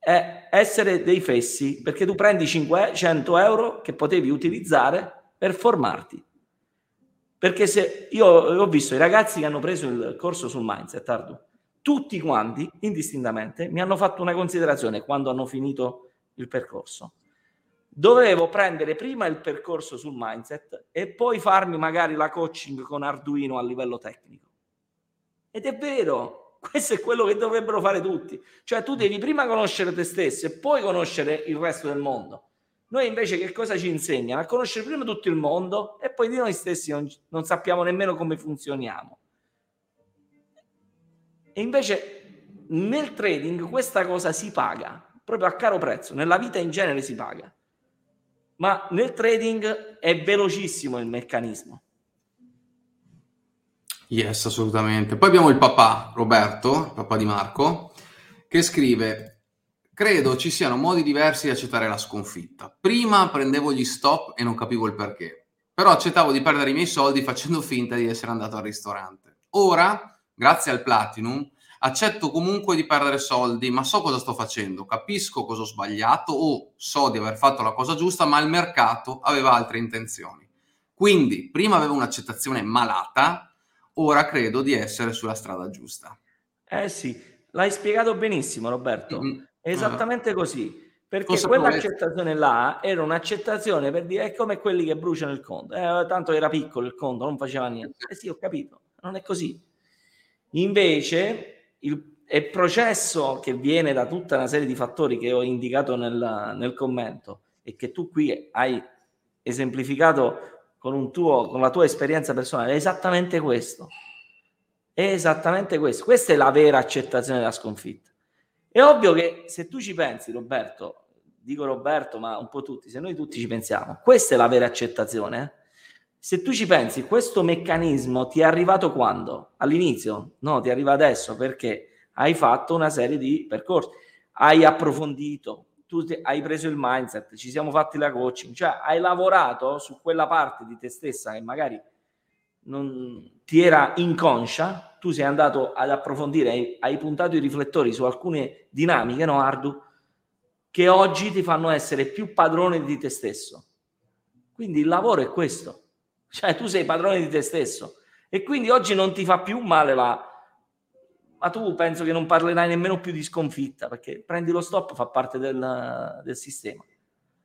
è essere dei fessi, perché tu prendi 500 euro che potevi utilizzare per formarti. Perché se io ho visto i ragazzi che hanno preso il corso sul mindset, Ardu, tutti quanti, indistintamente, mi hanno fatto una considerazione quando hanno finito il percorso. Dovevo prendere prima il percorso sul mindset e poi farmi magari la coaching con Arduino a livello tecnico. Ed è vero, questo è quello che dovrebbero fare tutti. Cioè tu devi prima conoscere te stesso e poi conoscere il resto del mondo. Noi invece che cosa ci insegnano? A conoscere prima tutto il mondo e poi di noi stessi non, non sappiamo nemmeno come funzioniamo. E invece nel trading questa cosa si paga proprio a caro prezzo, nella vita in genere si paga. Ma nel trading è velocissimo il meccanismo. Yes, assolutamente. Poi abbiamo il papà Roberto, papà di Marco, che scrive: Credo ci siano modi diversi di accettare la sconfitta. Prima prendevo gli stop e non capivo il perché, però accettavo di perdere i miei soldi facendo finta di essere andato al ristorante. Ora, grazie al Platinum, accetto comunque di perdere soldi, ma so cosa sto facendo, capisco cosa ho sbagliato o so di aver fatto la cosa giusta, ma il mercato aveva altre intenzioni. Quindi, prima avevo un'accettazione malata ora credo di essere sulla strada giusta. Eh sì, l'hai spiegato benissimo Roberto, mm-hmm. esattamente uh così. Perché Cosa quell'accettazione là era un'accettazione per dire è come quelli che bruciano il conto. Eh, tanto era piccolo il conto, non faceva niente. Eh sì, ho capito, non è così. Invece il, il processo che viene da tutta una serie di fattori che ho indicato nel, nel commento e che tu qui hai esemplificato con, tuo, con la tua esperienza personale, è esattamente questo. È esattamente questo. Questa è la vera accettazione della sconfitta. È ovvio che se tu ci pensi, Roberto, dico Roberto, ma un po' tutti, se noi tutti ci pensiamo, questa è la vera accettazione. Eh? Se tu ci pensi, questo meccanismo ti è arrivato quando? All'inizio? No, ti arriva adesso perché hai fatto una serie di percorsi, hai approfondito, tu hai preso il mindset, ci siamo fatti la coaching, cioè hai lavorato su quella parte di te stessa che magari non ti era inconscia, tu sei andato ad approfondire, hai, hai puntato i riflettori su alcune dinamiche, no Ardu, che oggi ti fanno essere più padrone di te stesso. Quindi il lavoro è questo, cioè tu sei padrone di te stesso e quindi oggi non ti fa più male la... Ma tu penso che non parlerai nemmeno più di sconfitta perché prendi lo stop, fa parte del, del sistema.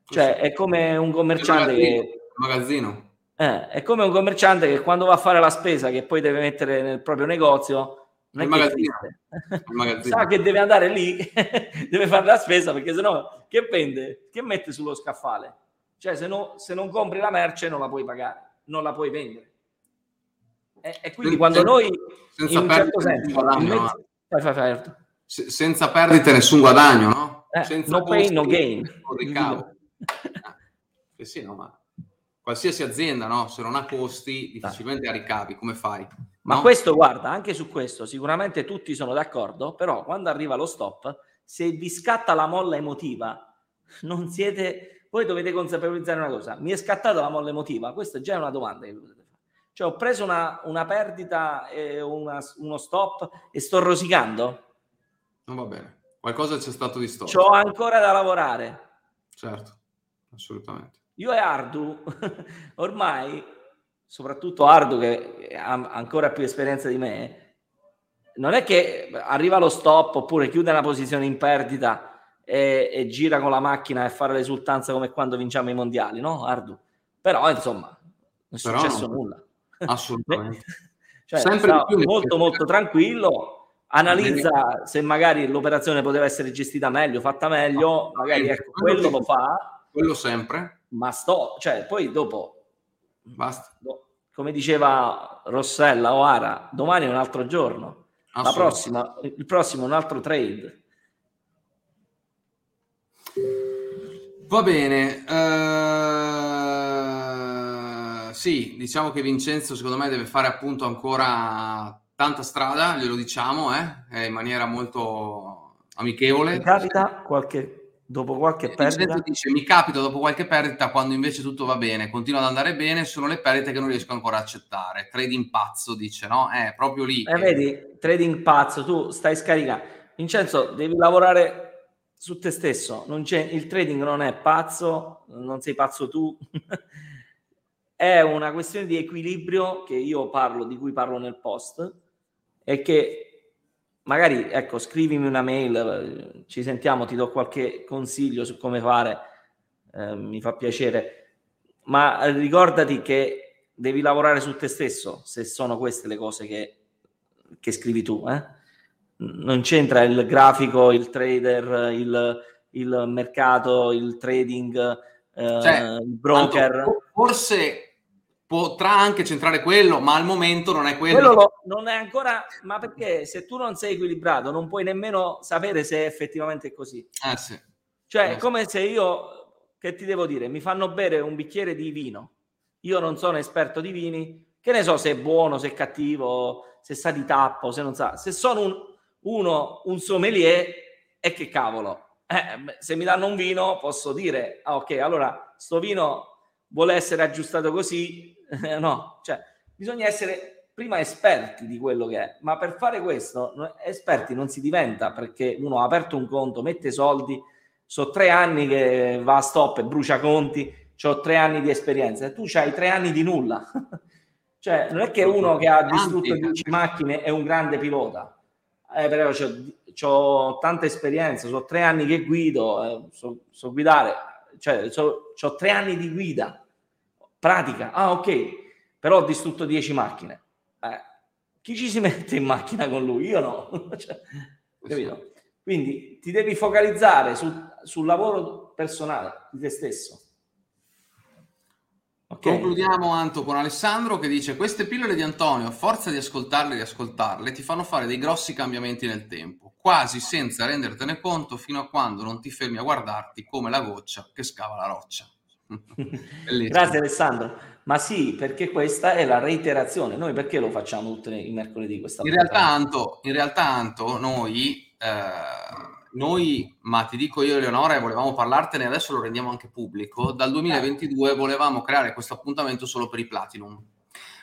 Cioè è come un commerciante che... Magazzino eh, è come un commerciante che quando va a fare la spesa, che poi deve mettere nel proprio negozio, non è che [laughs] sa che deve andare lì, [laughs] deve fare la spesa perché sennò che vende? Che mette sullo scaffale? Cioè, se, no, se non compri la merce non la puoi pagare, non la puoi vendere. E, e quindi quando senza, noi senza in un certo senso, guadagno, mezzo, fai, fai, fai, se, senza perdite nessun guadagno, no? Eh, senza no pain, no gain. Ricavo. [laughs] eh, sì, no, ma qualsiasi azienda, no? se non ha costi, difficilmente ha ricavi, come fai? Ma questo, guarda, anche su questo sicuramente tutti sono d'accordo, però quando arriva lo stop, se vi scatta la molla emotiva, non siete... Voi dovete consapevolizzare una cosa, mi è scattata la molla emotiva? Questa già è una domanda che dovete. Cioè ho preso una, una perdita, una, uno stop e sto rosicando? Non va bene, qualcosa c'è stato di storto. C'ho ancora da lavorare. Certo, assolutamente. Io e Ardu, [laughs] ormai, soprattutto Ardu che ha ancora più esperienza di me, non è che arriva lo stop oppure chiude una posizione in perdita e, e gira con la macchina e fare l'esultanza come quando vinciamo i mondiali, no Ardu? Però insomma, non è successo no, nulla. Assolutamente. [laughs] cioè, Sempre più molto molto tranquillo, analizza se magari l'operazione poteva essere gestita meglio, fatta meglio, magari ecco, quello lo fa. Quello sempre ma sto, cioè poi dopo, basta. come diceva Rossella o Ara, domani è un altro giorno, la prossima, il prossimo è un altro trade. Va bene, uh, sì, diciamo che Vincenzo secondo me deve fare appunto ancora tanta strada, glielo diciamo, eh, in maniera molto amichevole. Mi capita qualche dopo qualche perdita. Dice, mi capita dopo qualche perdita quando invece tutto va bene, continua ad andare bene, sono le perdite che non riesco ancora a accettare. Trading pazzo, dice, no? È proprio lì. Eh, che... vedi, trading pazzo, tu stai scaricando. Vincenzo, devi lavorare su te stesso. il trading non è pazzo, non sei pazzo tu. [laughs] è una questione di equilibrio che io parlo, di cui parlo nel post, e che magari ecco, scrivimi una mail, ci sentiamo, ti do qualche consiglio su come fare, eh, mi fa piacere, ma ricordati che devi lavorare su te stesso se sono queste le cose che, che scrivi tu. Eh? Non c'entra il grafico, il trader, il, il mercato, il trading, eh, cioè, il broker. Forse potrà anche centrare quello, ma al momento non è quello. quello lo, non è ancora, ma perché se tu non sei equilibrato non puoi nemmeno sapere se è effettivamente così. Eh sì. Cioè, è eh come se io, che ti devo dire, mi fanno bere un bicchiere di vino. Io non sono esperto di vini, che ne so se è buono, se è cattivo, se sa di tappo, se non sa. Se sono un, uno, un sommelier, e che cavolo. Eh, se mi danno un vino posso dire, ah, ok, allora sto vino vuole essere aggiustato così, [laughs] no, cioè bisogna essere prima esperti di quello che è, ma per fare questo esperti non si diventa perché uno ha aperto un conto, mette soldi, so tre anni che va a stop e brucia conti, ho tre anni di esperienza e tu hai tre anni di nulla. [laughs] cioè non è che uno che ha distrutto 10 macchine è un grande pilota, eh, però ho tanta esperienza, so tre anni che guido, eh, so, so guidare, cioè so, ho tre anni di guida pratica. Ah, ok, però ho distrutto 10 macchine. Eh, chi ci si mette in macchina con lui? Io no. [laughs] cioè, capito? Quindi ti devi focalizzare su, sul lavoro personale di te stesso. Okay. Concludiamo Anto con Alessandro che dice queste pillole di Antonio, a forza di ascoltarle e di ascoltarle, ti fanno fare dei grossi cambiamenti nel tempo, quasi senza rendertene conto fino a quando non ti fermi a guardarti come la goccia che scava la roccia. Grazie Alessandro. Ma sì, perché questa è la reiterazione. Noi perché lo facciamo tutti i mercoledì? Questa in, realtà, Anto, in realtà, Anto, noi, eh, noi, ma ti dico io, Eleonora, e volevamo parlartene, adesso lo rendiamo anche pubblico. Dal 2022 volevamo creare questo appuntamento solo per i Platinum.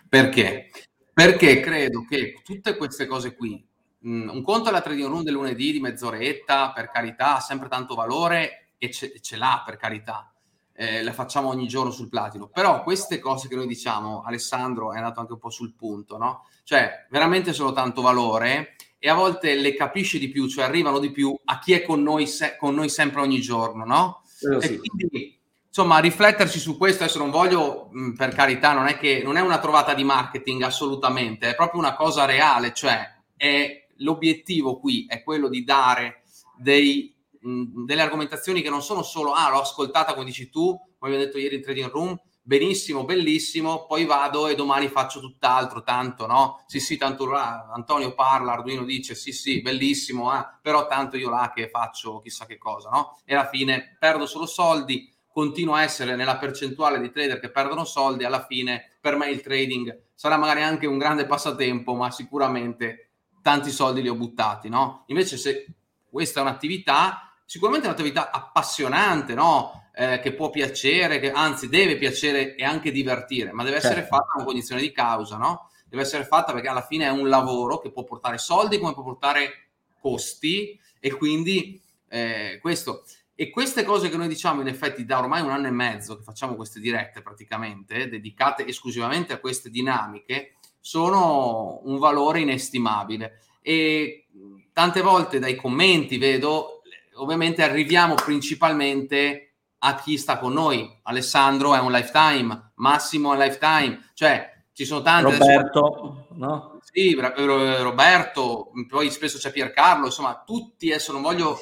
Perché? Perché credo che tutte queste cose qui, mh, un conto è la trading room del lunedì di mezz'oretta, per carità, ha sempre tanto valore e ce, ce l'ha, per carità eh, la facciamo ogni giorno sul platino. Però queste cose che noi diciamo, Alessandro è andato anche un po' sul punto, no? Cioè, veramente sono tanto valore e a volte le capisci di più, cioè arrivano di più a chi è con noi, se- con noi sempre ogni giorno, no? Eh, sì. E quindi, insomma, rifletterci su questo, adesso non voglio, mh, per carità, non è che non è una trovata di marketing assolutamente, è proprio una cosa reale, cioè è, l'obiettivo qui è quello di dare dei mh, delle argomentazioni che non sono solo, ah, l'ho ascoltata come dici tu, come abbiamo detto ieri in Trading Room, benissimo, bellissimo, poi vado e domani faccio tutt'altro, tanto, no? Sì, sì, tanto ah, Antonio parla, Arduino dice, sì, sì, bellissimo, eh, però tanto io là che faccio chissà che cosa, no? E alla fine perdo solo soldi, continuo a essere nella percentuale di trader che perdono soldi, alla fine per me il trading sarà magari anche un grande passatempo, ma sicuramente tanti soldi li ho buttati, no? Invece se questa è un'attività sicuramente è un'attività appassionante, no? eh, che può piacere, che anzi deve piacere e anche divertire, ma deve essere certo. fatta con condizione di causa, no? Deve essere fatta perché alla fine è un lavoro che può portare soldi come può portare costi e quindi eh, questo. E queste cose che noi diciamo in effetti da ormai un anno e mezzo che facciamo queste dirette praticamente, dedicate esclusivamente a queste dinamiche, sono un valore inestimabile. E tante volte dai commenti vedo ovviamente arriviamo principalmente a chi sta con noi. Alessandro è un lifetime, Massimo è un lifetime, cioè ci sono tanti. Roberto, adesso... no? Sì, Roberto, poi spesso c'è Piercarlo, insomma, tutti adesso non voglio,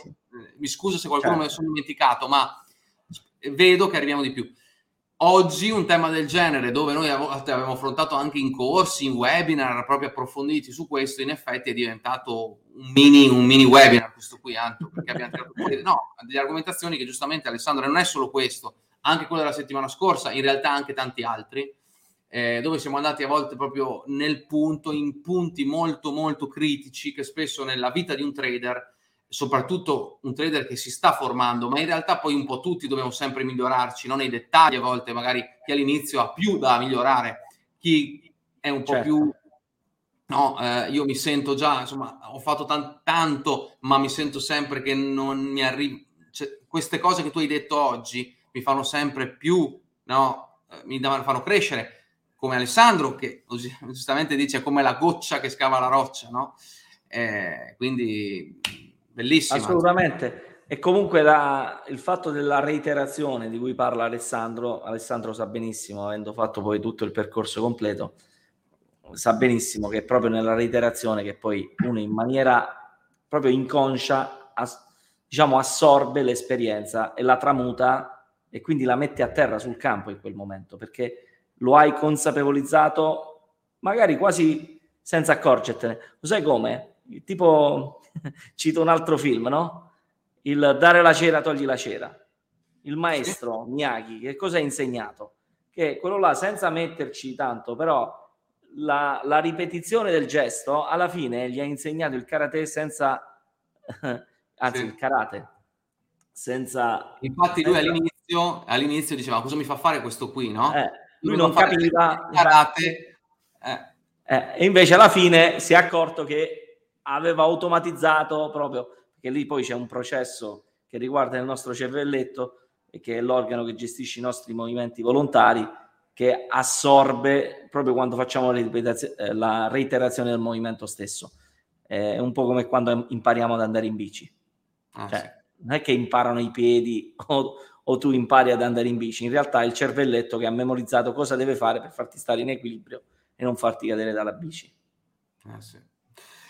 mi scuso se qualcuno certo. me ne sono dimenticato, ma vedo che arriviamo di più. Oggi un tema del genere, dove noi abbiamo affrontato anche in corsi, in webinar proprio approfonditi su questo, in effetti è diventato un mini, un mini webinar, questo qui, Anto, perché abbiamo tirato fuori [laughs] no, delle argomentazioni che giustamente Alessandro non è solo questo, anche quello della settimana scorsa, in realtà anche tanti altri, eh, dove siamo andati a volte proprio nel punto, in punti molto molto critici che spesso nella vita di un trader soprattutto un trader che si sta formando, ma in realtà poi un po' tutti dobbiamo sempre migliorarci, non nei dettagli a volte, magari chi all'inizio ha più da migliorare, chi è un po' certo. più... No, eh, io mi sento già, insomma, ho fatto tan- tanto, ma mi sento sempre che non mi arriva... Cioè, queste cose che tu hai detto oggi mi fanno sempre più, no, eh, mi fanno crescere, come Alessandro che giustamente dice come la goccia che scava la roccia, no? Eh, quindi Bellissima. Assolutamente. E comunque la, il fatto della reiterazione di cui parla Alessandro, Alessandro sa benissimo, avendo fatto poi tutto il percorso completo, sa benissimo che è proprio nella reiterazione che poi uno in maniera proprio inconscia as, diciamo assorbe l'esperienza e la tramuta e quindi la mette a terra sul campo in quel momento perché lo hai consapevolizzato magari quasi senza accorgertene. Lo sai come? Tipo Cito un altro film, no? Il dare la cera, togli la cera. Il maestro Miyagi, che cosa ha insegnato? Che quello là, senza metterci tanto, però la, la ripetizione del gesto, alla fine gli ha insegnato il karate senza... [laughs] anzi, sì. il karate. Senza... Infatti lui all'inizio, all'inizio diceva cosa mi fa fare questo qui, no? Eh, lui, lui non capiva... Karate. Eh. Eh, e invece alla fine si è accorto che aveva automatizzato proprio, perché lì poi c'è un processo che riguarda il nostro cervelletto e che è l'organo che gestisce i nostri movimenti volontari, che assorbe proprio quando facciamo eh, la reiterazione del movimento stesso. È un po' come quando impariamo ad andare in bici. Ah, cioè, sì. Non è che imparano i piedi o, o, tu impari ad andare in bici, in realtà è il cervelletto che ha memorizzato cosa deve fare per farti stare in equilibrio e non farti cadere dalla bici. Ah, sì.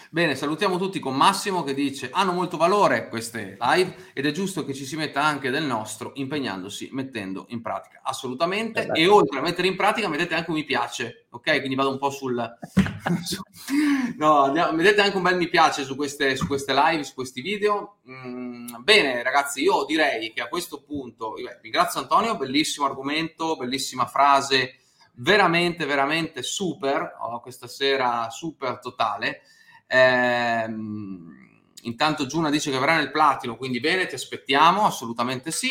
Bene, salutiamo tutti con Massimo che dice hanno molto valore queste live ed è giusto che ci si metta anche del nostro impegnandosi, mettendo in pratica. Assolutamente. Esatto. E oltre a mettere in pratica mettete anche un mi piace, ok? Quindi vado un po' sul... [laughs] no, mettete anche un bel mi piace su queste, su queste live, su questi video. Mm, bene ragazzi, io direi che a questo punto, beh, ringrazio Antonio, bellissimo argomento, bellissima frase, veramente, veramente super, oh, questa sera super totale. Ehm, intanto Giuna dice che verrà nel platino, quindi bene, ti aspettiamo, assolutamente sì,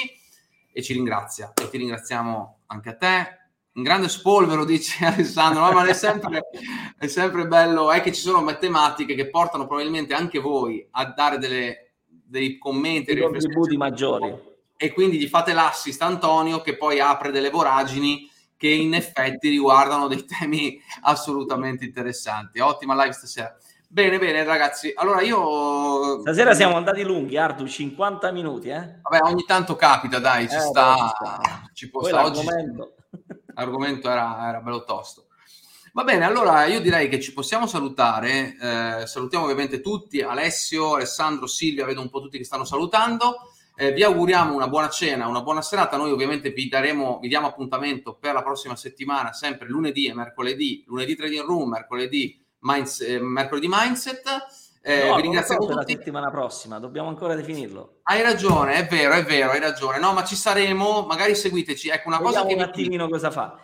e ci ringrazia. E ti ringraziamo anche a te. Un grande spolvero, dice [laughs] Alessandro, no, ma è sempre, è sempre bello, è che ci sono matematiche che portano probabilmente anche voi a dare delle, dei commenti, dei contributi maggiori. E quindi gli fate l'assist Antonio che poi apre delle voragini che in effetti riguardano dei temi [laughs] assolutamente interessanti. Ottima live stasera. Bene, bene, ragazzi. Allora io. Stasera siamo andati lunghi, Ardu, 50 minuti, eh? Vabbè, ogni tanto capita, dai, ci eh, sta. Ci, può stare. Oggi [laughs] l'argomento era, era bello tosto. Va bene, allora io direi che ci possiamo salutare. Eh, salutiamo ovviamente tutti, Alessio, Alessandro, Silvia, vedo un po' tutti che stanno salutando. Eh, vi auguriamo una buona cena, una buona serata. Noi ovviamente vi, daremo, vi diamo appuntamento per la prossima settimana, sempre lunedì e mercoledì, lunedì trading room, mercoledì Minds, eh, mercoledì Mindset. Eh, no, vi ringrazio per la settimana prossima, dobbiamo ancora definirlo. Hai ragione, è vero, è vero, hai ragione. No, ma ci saremo, magari seguiteci. Ecco, una Vediamo cosa che un attimino cosa fa.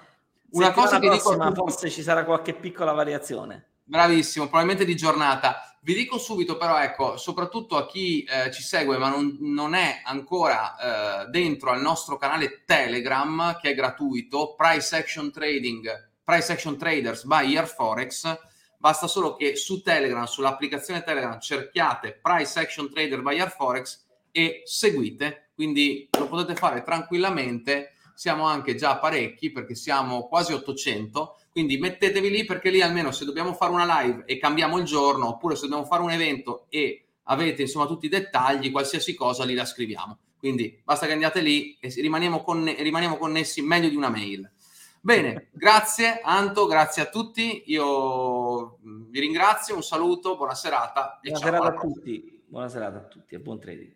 Una settimana cosa che prossima, dico forse ci sarà qualche piccola variazione. Bravissimo, probabilmente di giornata. Vi dico subito però, ecco, soprattutto a chi eh, ci segue ma non, non è ancora eh, dentro al nostro canale Telegram, che è gratuito, Price Action Trading, Price Action Traders by Air Forex, Basta solo che su Telegram, sull'applicazione Telegram, cerchiate Price Action Trader by Forex e seguite. Quindi lo potete fare tranquillamente. Siamo anche già parecchi perché siamo quasi 800. Quindi mettetevi lì perché lì almeno se dobbiamo fare una live e cambiamo il giorno, oppure se dobbiamo fare un evento e avete insomma tutti i dettagli, qualsiasi cosa lì la scriviamo. Quindi basta che andiate lì e rimaniamo, conne- rimaniamo connessi meglio di una mail. Bene, grazie Anto, grazie a tutti. Io mm, vi ringrazio, un saluto, buona serata. buona serata a tutti. Buona serata a tutti e buon trading.